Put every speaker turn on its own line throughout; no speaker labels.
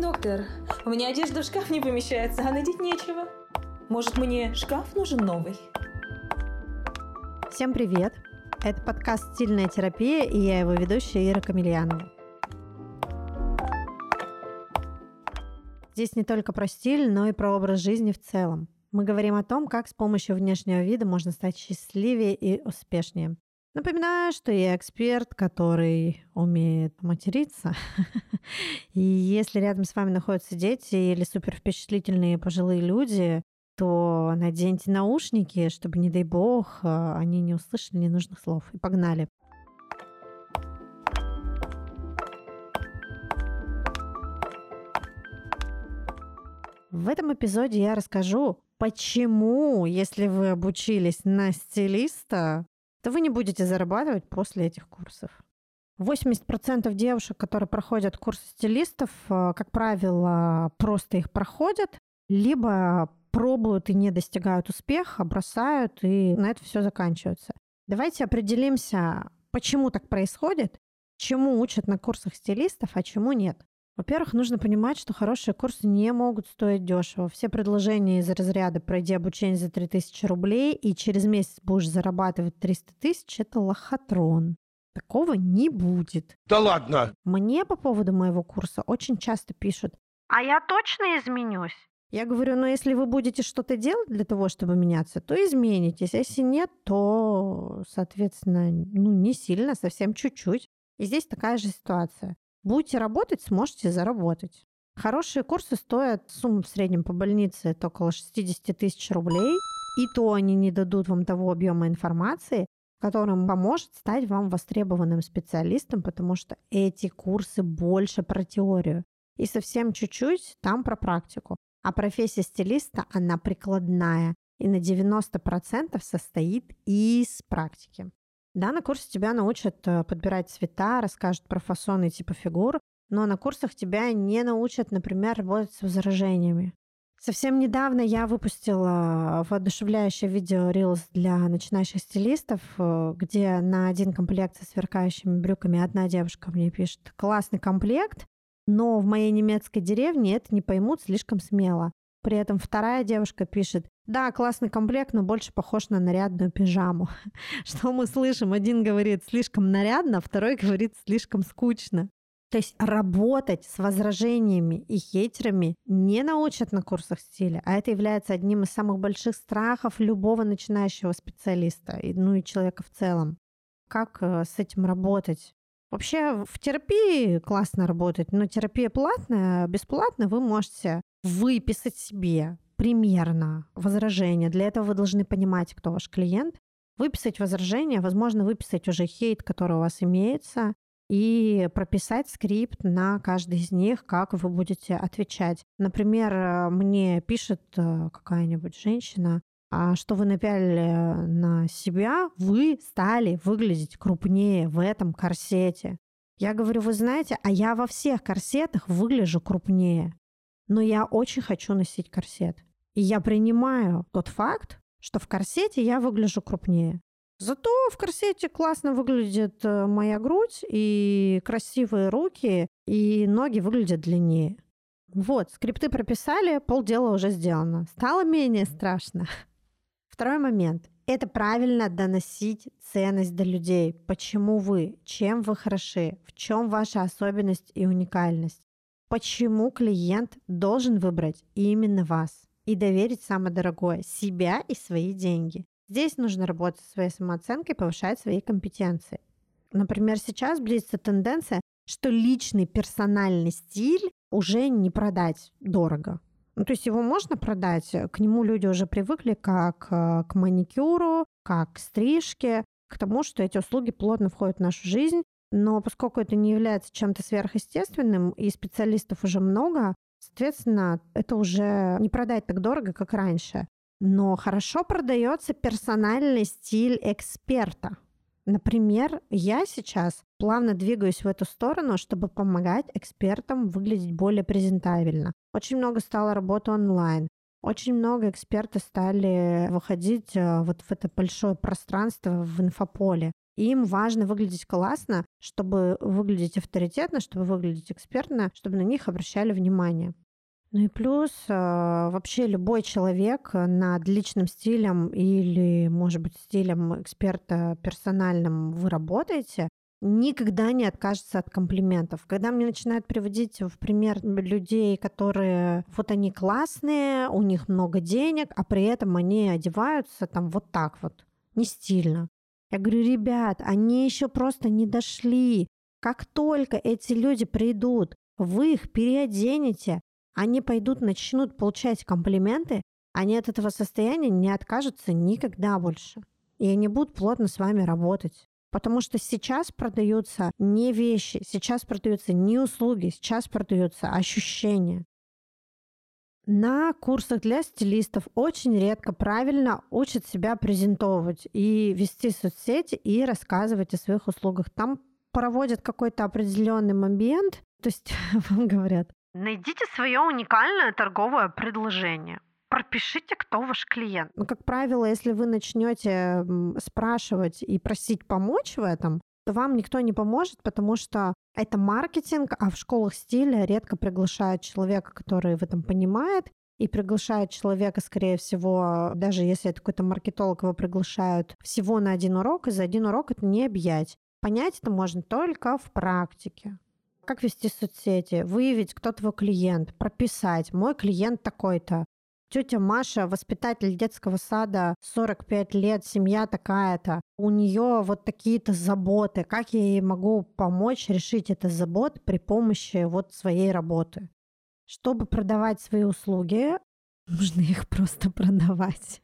Доктор, у меня одежда в шкаф не помещается, а надеть нечего. Может, мне шкаф нужен новый?
Всем привет! Это подкаст «Стильная терапия» и я его ведущая Ира Камильянова. Здесь не только про стиль, но и про образ жизни в целом. Мы говорим о том, как с помощью внешнего вида можно стать счастливее и успешнее. Напоминаю, что я эксперт, который умеет материться. И если рядом с вами находятся дети или супер впечатлительные пожилые люди, то наденьте наушники, чтобы, не дай бог, они не услышали ненужных слов. И погнали. В этом эпизоде я расскажу, почему, если вы обучились на стилиста, то вы не будете зарабатывать после этих курсов. 80% девушек, которые проходят курсы стилистов, э, как правило, просто их проходят, либо пробуют и не достигают успеха, бросают, и на это все заканчивается. Давайте определимся, почему так происходит, чему учат на курсах стилистов, а чему нет. Во-первых, нужно понимать, что хорошие курсы не могут стоить дешево. Все предложения из разряда «пройди обучение за 3000 рублей и через месяц будешь зарабатывать 300 тысяч» — это лохотрон. Такого не будет.
Да ладно!
Мне по поводу моего курса очень часто пишут «А я точно изменюсь?» Я говорю, ну если вы будете что-то делать для того, чтобы меняться, то изменитесь. А если нет, то, соответственно, ну не сильно, совсем чуть-чуть. И здесь такая же ситуация. Будете работать, сможете заработать. Хорошие курсы стоят, сумма в среднем по больнице это около 60 тысяч рублей. И то они не дадут вам того объема информации, которым поможет стать вам востребованным специалистом, потому что эти курсы больше про теорию. И совсем чуть-чуть там про практику. А профессия стилиста, она прикладная и на 90% состоит из практики. Да, на курсе тебя научат э, подбирать цвета, расскажут про фасоны и типы фигур, но на курсах тебя не научат, например, работать с возражениями. Совсем недавно я выпустила воодушевляющее видео Reels для начинающих стилистов, э, где на один комплект со сверкающими брюками одна девушка мне пишет «классный комплект, но в моей немецкой деревне это не поймут слишком смело». При этом вторая девушка пишет да, классный комплект, но больше похож на нарядную пижаму. Что мы слышим? Один говорит слишком нарядно, второй говорит слишком скучно. То есть работать с возражениями и хейтерами не научат на курсах стиля, а это является одним из самых больших страхов любого начинающего специалиста, ну и человека в целом. Как э, с этим работать? Вообще в терапии классно работать, но терапия платная, бесплатно вы можете выписать себе примерно возражение. Для этого вы должны понимать, кто ваш клиент. Выписать возражение, возможно, выписать уже хейт, который у вас имеется, и прописать скрипт на каждый из них, как вы будете отвечать. Например, э, мне пишет э, какая-нибудь женщина, а что вы напялили на себя, вы стали выглядеть крупнее в этом корсете. Я говорю, вы знаете, а я во всех корсетах выгляжу крупнее, но я очень хочу носить корсет. И я принимаю тот факт, что в корсете я выгляжу крупнее. Зато в корсете классно выглядит э, моя грудь и красивые руки, и ноги выглядят длиннее. Вот, скрипты прописали, полдела уже сделано. Стало менее страшно. Второй момент. Это правильно доносить ценность до людей. Почему вы, чем вы хороши, в чем ваша особенность и уникальность. Почему клиент должен выбрать именно вас и доверить самое дорогое – себя и свои деньги. Здесь нужно работать со своей самооценкой, повышать свои компетенции. Например, сейчас близится тенденция, что личный персональный стиль уже не продать дорого. Ну, то есть его можно продать, к нему люди уже привыкли как э, к маникюру, как к стрижке, к тому, что эти услуги плотно входят в нашу жизнь. Но поскольку это не является чем-то сверхъестественным, и специалистов уже много, Соответственно, это уже не продать так дорого, как раньше. Но хорошо продается персональный стиль эксперта. Например, я сейчас плавно двигаюсь в эту сторону, чтобы помогать экспертам выглядеть более презентабельно. Очень много стало работы онлайн. Очень много экспертов стали выходить э, вот в это большое пространство в инфополе. Им важно выглядеть классно, чтобы выглядеть авторитетно, чтобы выглядеть экспертно, чтобы на них обращали внимание. Ну и плюс э, вообще любой человек над личным стилем или, может быть, стилем эксперта персональным вы работаете, никогда не откажется от комплиментов. Когда мне начинают приводить в пример людей, которые вот они классные, у них много денег, а при этом они одеваются там вот так вот, не стильно. Я говорю, ребят, они еще просто не дошли. Как только эти люди придут, вы их переоденете, они пойдут, начнут получать комплименты, они от этого состояния не откажутся никогда больше. И они будут плотно с вами работать. Потому что сейчас продаются не вещи, сейчас продаются не услуги, сейчас продаются ощущения. На курсах для стилистов очень редко правильно учат себя презентовывать и вести соцсети и рассказывать о своих услугах. Там проводят какой-то определенный момент, то есть вам говорят, найдите свое уникальное торговое предложение пропишите, кто ваш клиент. Ну, как правило, если вы начнете спрашивать и просить помочь в этом, то вам никто не поможет, потому что это маркетинг, а в школах стиля редко приглашают человека, который в этом понимает, и приглашают человека, скорее всего, даже если это какой-то маркетолог, его приглашают всего на один урок, и за один урок это не объять. Понять это можно только в практике. Как вести соцсети, выявить, кто твой клиент, прописать, мой клиент такой-то, Тетя Маша, воспитатель детского сада, 45 лет, семья такая-то. У нее вот такие-то заботы. Как я ей могу помочь решить это забот при помощи вот своей работы? Чтобы продавать свои услуги, нужно их просто продавать.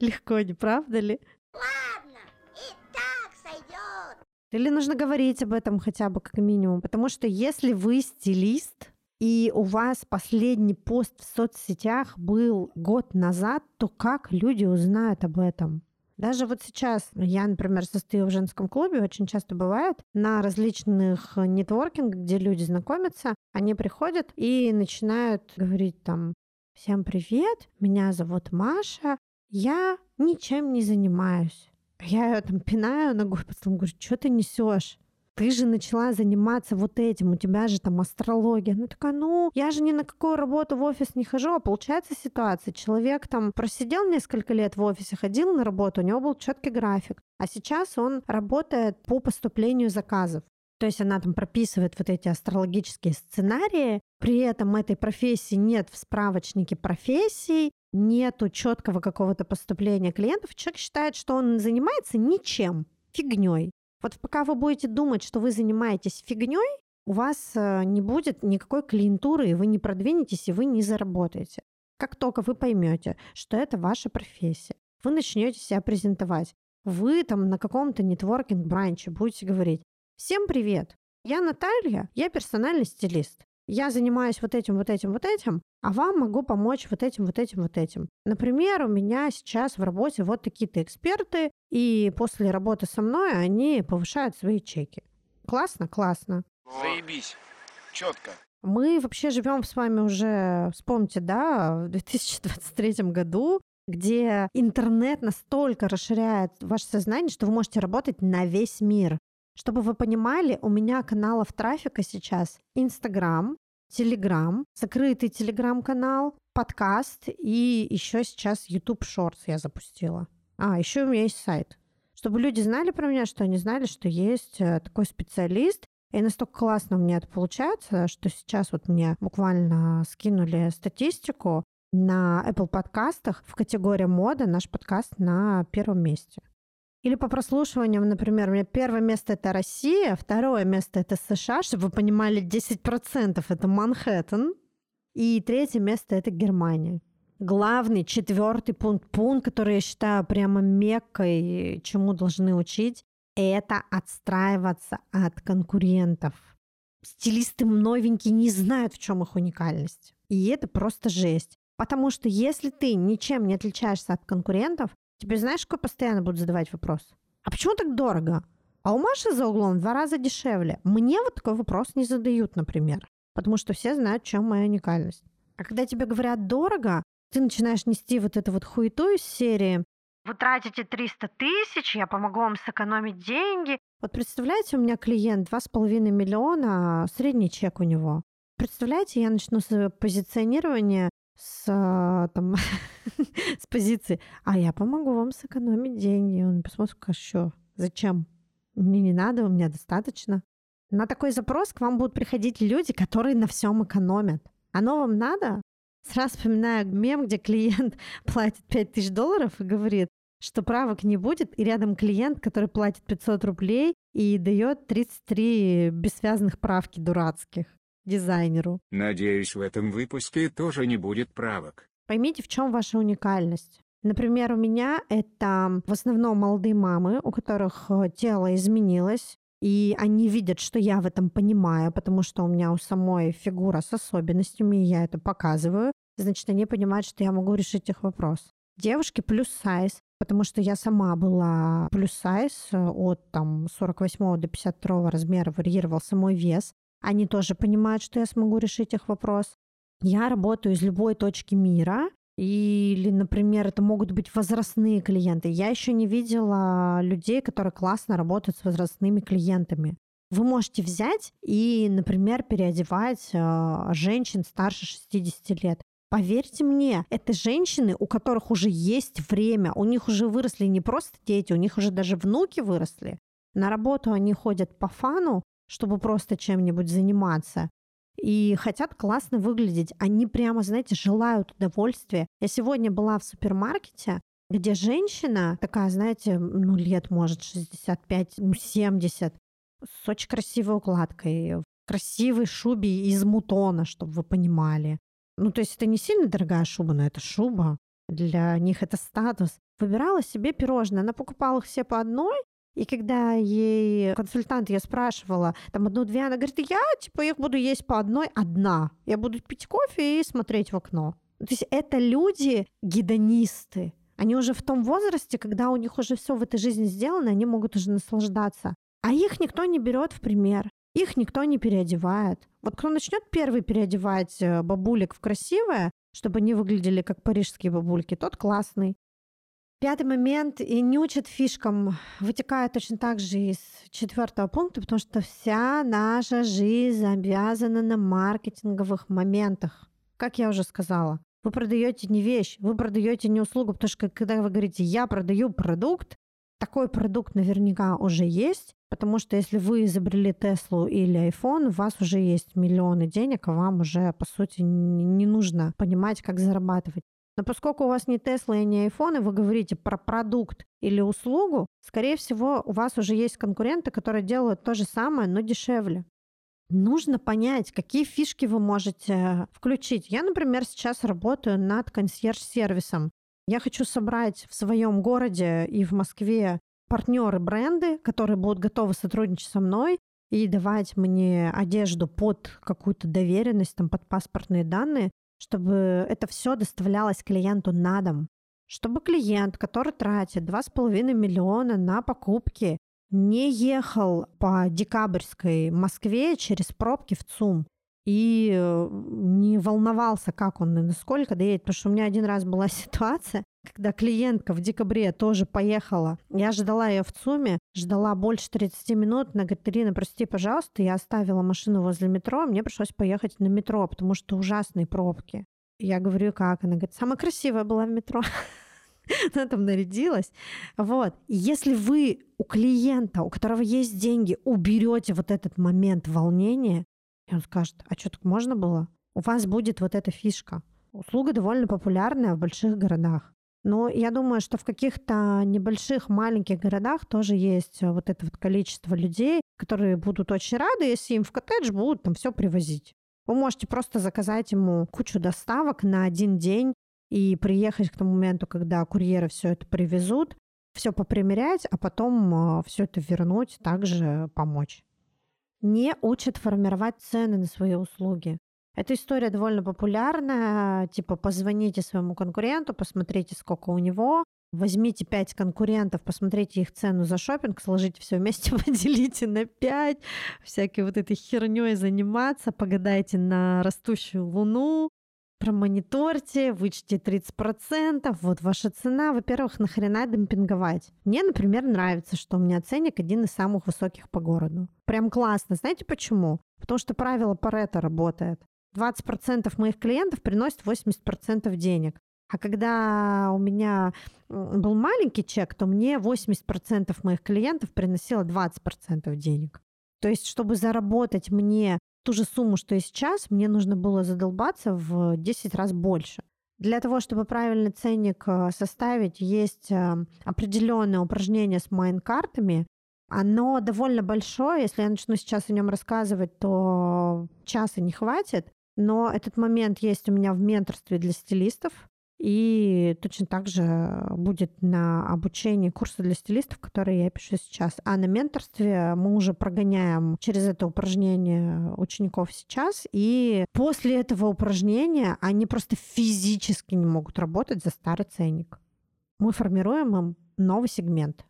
Легко, не правда ли? Ладно, и так сойдет. Или нужно говорить об этом хотя бы как минимум, потому что если вы стилист, и у вас последний пост в соцсетях был год назад, то как люди узнают об этом? Даже вот сейчас я, например, состою в женском клубе, очень часто бывает на различных нетворкингах, где люди знакомятся, они приходят и начинают говорить там «Всем привет, меня зовут Маша, я ничем не занимаюсь». Я ее там пинаю ногой, потом говорю, что ты несешь? Ты же начала заниматься вот этим, у тебя же там астрология. Ну такая, ну, я же ни на какую работу в офис не хожу, а получается ситуация. Человек там просидел несколько лет в офисе, ходил на работу, у него был четкий график, а сейчас он работает по поступлению заказов. То есть она там прописывает вот эти астрологические сценарии, при этом этой профессии нет в справочнике профессий, нету четкого какого-то поступления клиентов. Человек считает, что он занимается ничем, фигней. Вот пока вы будете думать, что вы занимаетесь фигней, у вас э, не будет никакой клиентуры, и вы не продвинетесь, и вы не заработаете. Как только вы поймете, что это ваша профессия, вы начнете себя презентовать. Вы там на каком-то нетворкинг-бранче будете говорить, всем привет, я Наталья, я персональный стилист я занимаюсь вот этим, вот этим, вот этим, а вам могу помочь вот этим, вот этим, вот этим. Например, у меня сейчас в работе вот такие-то эксперты, и после работы со мной они повышают свои чеки. Классно? Классно.
Заебись. Четко.
Мы вообще живем с вами уже, вспомните, да, в 2023 году, где интернет настолько расширяет ваше сознание, что вы можете работать на весь мир. Чтобы вы понимали, у меня каналов трафика сейчас Инстаграм, Телеграм, закрытый Телеграм-канал, подкаст и еще сейчас YouTube Shorts я запустила. А, еще у меня есть сайт. Чтобы люди знали про меня, что они знали, что есть э, такой специалист. И настолько классно у меня это получается, что сейчас вот мне буквально скинули статистику на Apple подкастах в категории мода наш подкаст на первом месте. Или по прослушиваниям, например, у меня первое место это Россия, второе место это США, чтобы вы понимали, 10% это Манхэттен, и третье место это Германия. Главный, четвертый пункт, пункт, который я считаю прямо меккой, чему должны учить, это отстраиваться от конкурентов. Стилисты новенькие не знают, в чем их уникальность. И это просто жесть. Потому что если ты ничем не отличаешься от конкурентов, Тебе знаешь, какой постоянно будут задавать вопрос? А почему так дорого? А у Маши за углом в два раза дешевле. Мне вот такой вопрос не задают, например. Потому что все знают, чем моя уникальность. А когда тебе говорят дорого, ты начинаешь нести вот эту вот хуету из серии вы тратите 300 тысяч, я помогу вам сэкономить деньги. Вот представляете, у меня клиент 2,5 миллиона, средний чек у него. Представляете, я начну с позиционирования с, а, там, с позиции, а я помогу вам сэкономить деньги. Он посмотрит, а что, зачем? Мне не надо, у меня достаточно. На такой запрос к вам будут приходить люди, которые на всем экономят. Оно вам надо? Сразу вспоминаю мем, где клиент платит 5000 долларов и говорит, что правок не будет, и рядом клиент, который платит 500 рублей и дает 33 бессвязных правки дурацких дизайнеру.
Надеюсь, в этом выпуске тоже не будет правок.
Поймите, в чем ваша уникальность. Например, у меня это в основном молодые мамы, у которых э, тело изменилось, и они видят, что я в этом понимаю, потому что у меня у самой фигура с особенностями, и я это показываю. Значит, они понимают, что я могу решить их вопрос. Девушки плюс сайз, потому что я сама была плюс сайз э, от там 48 до 52 размера варьировался мой вес. Они тоже понимают, что я смогу решить их вопрос. Я работаю из любой точки мира, или, например, это могут быть возрастные клиенты. Я еще не видела людей, которые классно работают с возрастными клиентами. Вы можете взять и, например, переодевать э, женщин старше 60 лет. Поверьте мне, это женщины, у которых уже есть время, у них уже выросли не просто дети, у них уже даже внуки выросли. На работу они ходят по фану, чтобы просто чем-нибудь заниматься и хотят классно выглядеть. Они прямо, знаете, желают удовольствия. Я сегодня была в супермаркете, где женщина, такая, знаете, ну, лет, может, 65, ну, 70, с очень красивой укладкой, в красивой шубе из мутона, чтобы вы понимали. Ну, то есть это не сильно дорогая шуба, но это шуба. Для них это статус. Выбирала себе пирожные. Она покупала их все по одной, и когда ей консультант я спрашивала, там одну-две, она говорит, я типа их буду есть по одной, одна. Я буду пить кофе и смотреть в окно. То есть это люди гедонисты. Они уже в том возрасте, когда у них уже все в этой жизни сделано, они могут уже наслаждаться. А их никто не берет в пример. Их никто не переодевает. Вот кто начнет первый переодевать э, бабулек в красивое, чтобы они выглядели как парижские бабульки, тот классный. Пятый момент, и не учат фишкам, вытекает точно так же из четвертого пункта, потому что вся наша жизнь завязана на маркетинговых моментах. Как я уже сказала, вы продаете не вещь, вы продаете не услугу, потому что когда вы говорите «я продаю продукт», такой продукт наверняка уже есть, потому что если вы изобрели Теслу или iPhone, у вас уже есть миллионы денег, а вам уже, по сути, не нужно понимать, как зарабатывать. Но поскольку у вас не Тесла и не iPhone, и вы говорите про продукт или услугу, скорее всего, у вас уже есть конкуренты, которые делают то же самое, но дешевле. Нужно понять, какие фишки вы можете включить. Я, например, сейчас работаю над консьерж-сервисом. Я хочу собрать в своем городе и в Москве партнеры бренды, которые будут готовы сотрудничать со мной и давать мне одежду под какую-то доверенность, там, под паспортные данные, чтобы это все доставлялось клиенту на дом, чтобы клиент, который тратит 2,5 миллиона на покупки, не ехал по декабрьской Москве через пробки в ЦУМ и э, не волновался, как он и насколько доедет. Потому что у меня один раз была ситуация, когда клиентка в декабре тоже поехала. Я ждала ее в ЦУМе, ждала больше 30 минут. Она говорит, Ирина, прости, пожалуйста, я оставила машину возле метро, мне пришлось поехать на метро, потому что ужасные пробки. Я говорю, как? Она говорит, самая красивая была в метро. Она там нарядилась. Вот. Если вы у клиента, у которого есть деньги, уберете вот этот момент волнения, и он скажет, а что, так можно было? У вас будет вот эта фишка. Услуга довольно популярная в больших городах. Но я думаю, что в каких-то небольших маленьких городах тоже есть э, вот это вот количество людей, которые будут очень рады, если им в коттедж будут там все привозить. Вы можете просто заказать ему кучу доставок на один день и приехать к тому моменту, когда курьеры все это привезут, все попримерять, а потом э, все это вернуть, также помочь. Не учат формировать цены на свои услуги. Эта история довольно популярная. Типа, позвоните своему конкуренту, посмотрите, сколько у него. Возьмите пять конкурентов, посмотрите их цену за шопинг, сложите все вместе, поделите на пять, всякой вот этой херней заниматься, погадайте на растущую луну. Промониторьте, вычти 30%, вот ваша цена. Во-первых, нахрена демпинговать? Мне, например, нравится, что у меня ценник один из самых высоких по городу. Прям классно. Знаете почему? Потому что правило Парета работает. 20% моих клиентов приносят 80% денег. А когда у меня был маленький чек, то мне 80% моих клиентов приносило 20% денег. То есть, чтобы заработать мне ту же сумму, что и сейчас, мне нужно было задолбаться в 10 раз больше. Для того, чтобы правильный ценник э, составить, есть э, определенное упражнение с майн-картами. Оно довольно большое. Если я начну сейчас о нем рассказывать, то часа не хватит. Но этот момент есть у меня в менторстве для стилистов. И точно так же будет на обучении курса для стилистов, который я пишу сейчас. А на менторстве мы уже прогоняем через это упражнение учеников сейчас. И после этого упражнения они просто физически не могут работать за старый ценник. Мы формируем им новый сегмент.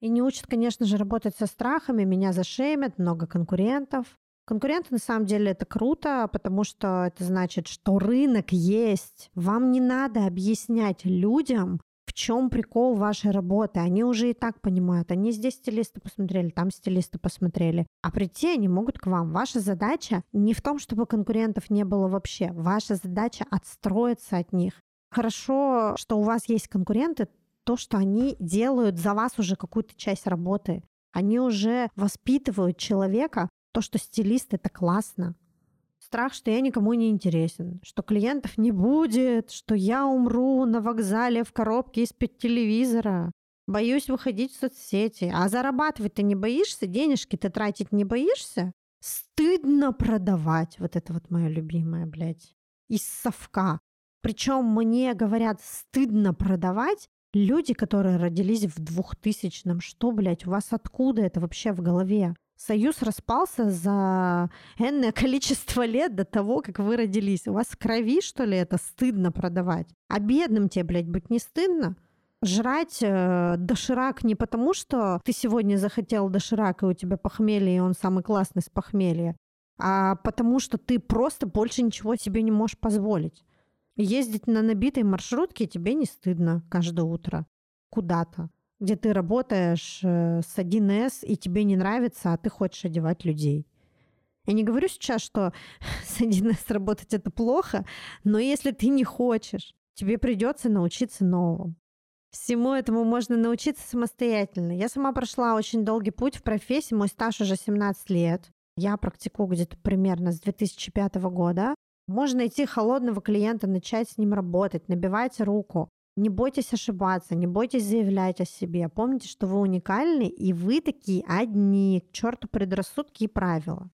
И не учат, конечно же, работать со страхами. Меня зашемят, много конкурентов. Конкуренты на самом деле это круто, потому что это значит, что рынок есть. Вам не надо объяснять людям, в чем прикол вашей работы. Они уже и так понимают. Они здесь стилисты посмотрели, там стилисты посмотрели. А прийти они могут к вам. Ваша задача не в том, чтобы конкурентов не было вообще. Ваша задача отстроиться от них. Хорошо, что у вас есть конкуренты, то, что они делают за вас уже какую-то часть работы. Они уже воспитывают человека то, что стилист — это классно. Страх, что я никому не интересен, что клиентов не будет, что я умру на вокзале в коробке из-под телевизора. Боюсь выходить в соцсети. А зарабатывать ты не боишься? Денежки ты тратить не боишься? Стыдно продавать. Вот это вот мое любимое, блядь. Из совка. Причем мне говорят, стыдно продавать люди, которые родились в двухтысячном. Что, блядь, у вас откуда это вообще в голове? Союз распался за энное количество лет до того, как вы родились. У вас в крови, что ли, это стыдно продавать? А бедным тебе, блядь, быть не стыдно? Жрать э, доширак не потому, что ты сегодня захотел доширак, и у тебя похмелье, и он самый классный с похмелья, а потому что ты просто больше ничего себе не можешь позволить. Ездить на набитой маршрутке тебе не стыдно каждое утро куда-то где ты работаешь э, с 1С, и тебе не нравится, а ты хочешь одевать людей. Я не говорю сейчас, что с 1С работать это плохо, но если ты не хочешь, тебе придется научиться новому. Всему этому можно научиться самостоятельно. Я сама прошла очень долгий путь в профессии, мой стаж уже 17 лет. Я практикую где-то примерно с 2005 года. Можно найти холодного клиента, начать с ним работать, набивать руку. Не бойтесь ошибаться, не бойтесь заявлять о себе. Помните, что вы уникальны, и вы такие одни. К черту предрассудки и правила.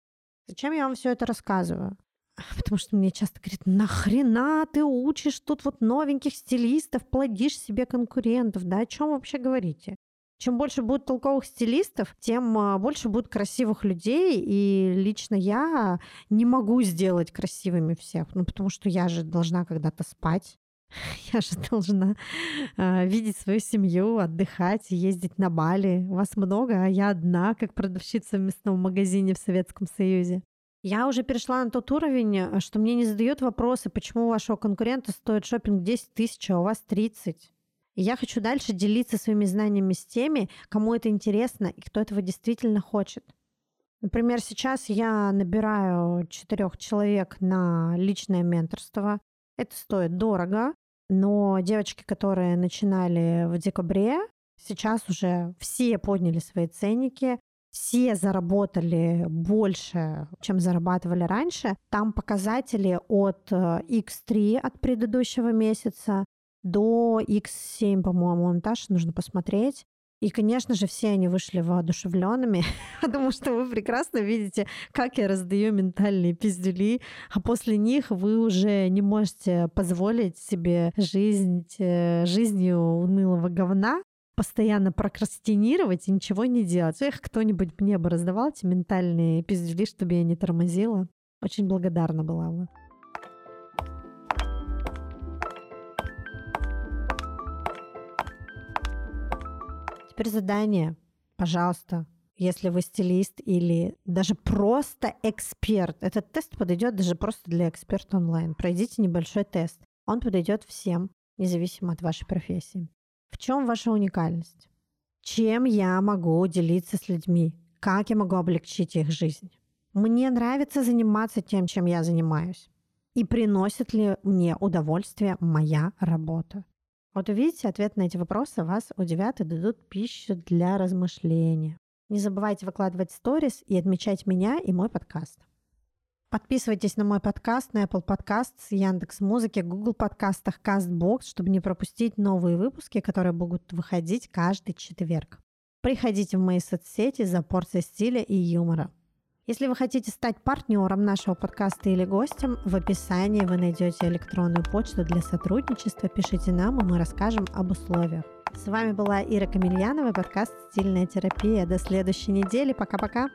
Зачем я вам все это рассказываю? Потому что мне часто говорят, нахрена ты учишь тут вот новеньких стилистов, плодишь себе конкурентов, да, о чем вообще говорите? Чем больше будет толковых стилистов, тем а, больше будет красивых людей, и лично я не могу сделать красивыми всех, ну потому что я же должна когда-то спать, Я же должна э, видеть свою семью, отдыхать, ездить на Бали. Вас много, а я одна, как продавщица в мясном магазине в Советском Союзе. Я уже перешла на тот уровень, э, что мне не задают вопросы, почему у вашего конкурента стоит шопинг 10 тысяч, а у вас 30. И я хочу дальше делиться своими знаниями с теми, кому это интересно и кто этого действительно хочет. Например, сейчас я набираю четырех человек на личное менторство. Это стоит дорого, но девочки, которые начинали в декабре, сейчас уже все подняли свои ценники, все заработали больше, чем зарабатывали раньше. Там показатели от X3 э, от предыдущего месяца до X7, по-моему, даже нужно посмотреть. И, конечно же, все они вышли воодушевленными, потому что вы прекрасно видите, как я раздаю ментальные пиздюли, а после них вы уже не можете позволить себе жизнь э, жизнью унылого говна, постоянно прокрастинировать и ничего не делать. Эх, кто-нибудь мне бы раздавал эти ментальные пиздюли, чтобы я не тормозила. Очень благодарна была бы. Задание. Пожалуйста. если вы стилист или даже просто эксперт. Этот тест подойдет даже просто для эксперта онлайн. Пройдите небольшой тест. Он подойдет всем, независимо от вашей профессии. В чем ваша уникальность? Чем я могу делиться с людьми? Как я могу облегчить их жизнь? Мне нравится заниматься тем, чем я занимаюсь. И приносит ли мне удовольствие моя работа? Вот увидите, ответ на эти вопросы вас удивят и дадут пищу для размышления. Не забывайте выкладывать сторис и отмечать меня и мой подкаст. Подписывайтесь на мой подкаст на Apple Podcasts, Яндекс Музыки, Google подкастах, CastBox, чтобы не пропустить новые выпуски, которые будут выходить каждый четверг. Приходите в мои соцсети за порцией стиля и юмора. Если вы хотите стать партнером нашего подкаста или гостем, в описании вы найдете электронную почту для сотрудничества. Пишите нам, и мы расскажем об условиях. С вами была Ира Камильянова, подкаст «Стильная терапия». До следующей недели. Пока-пока.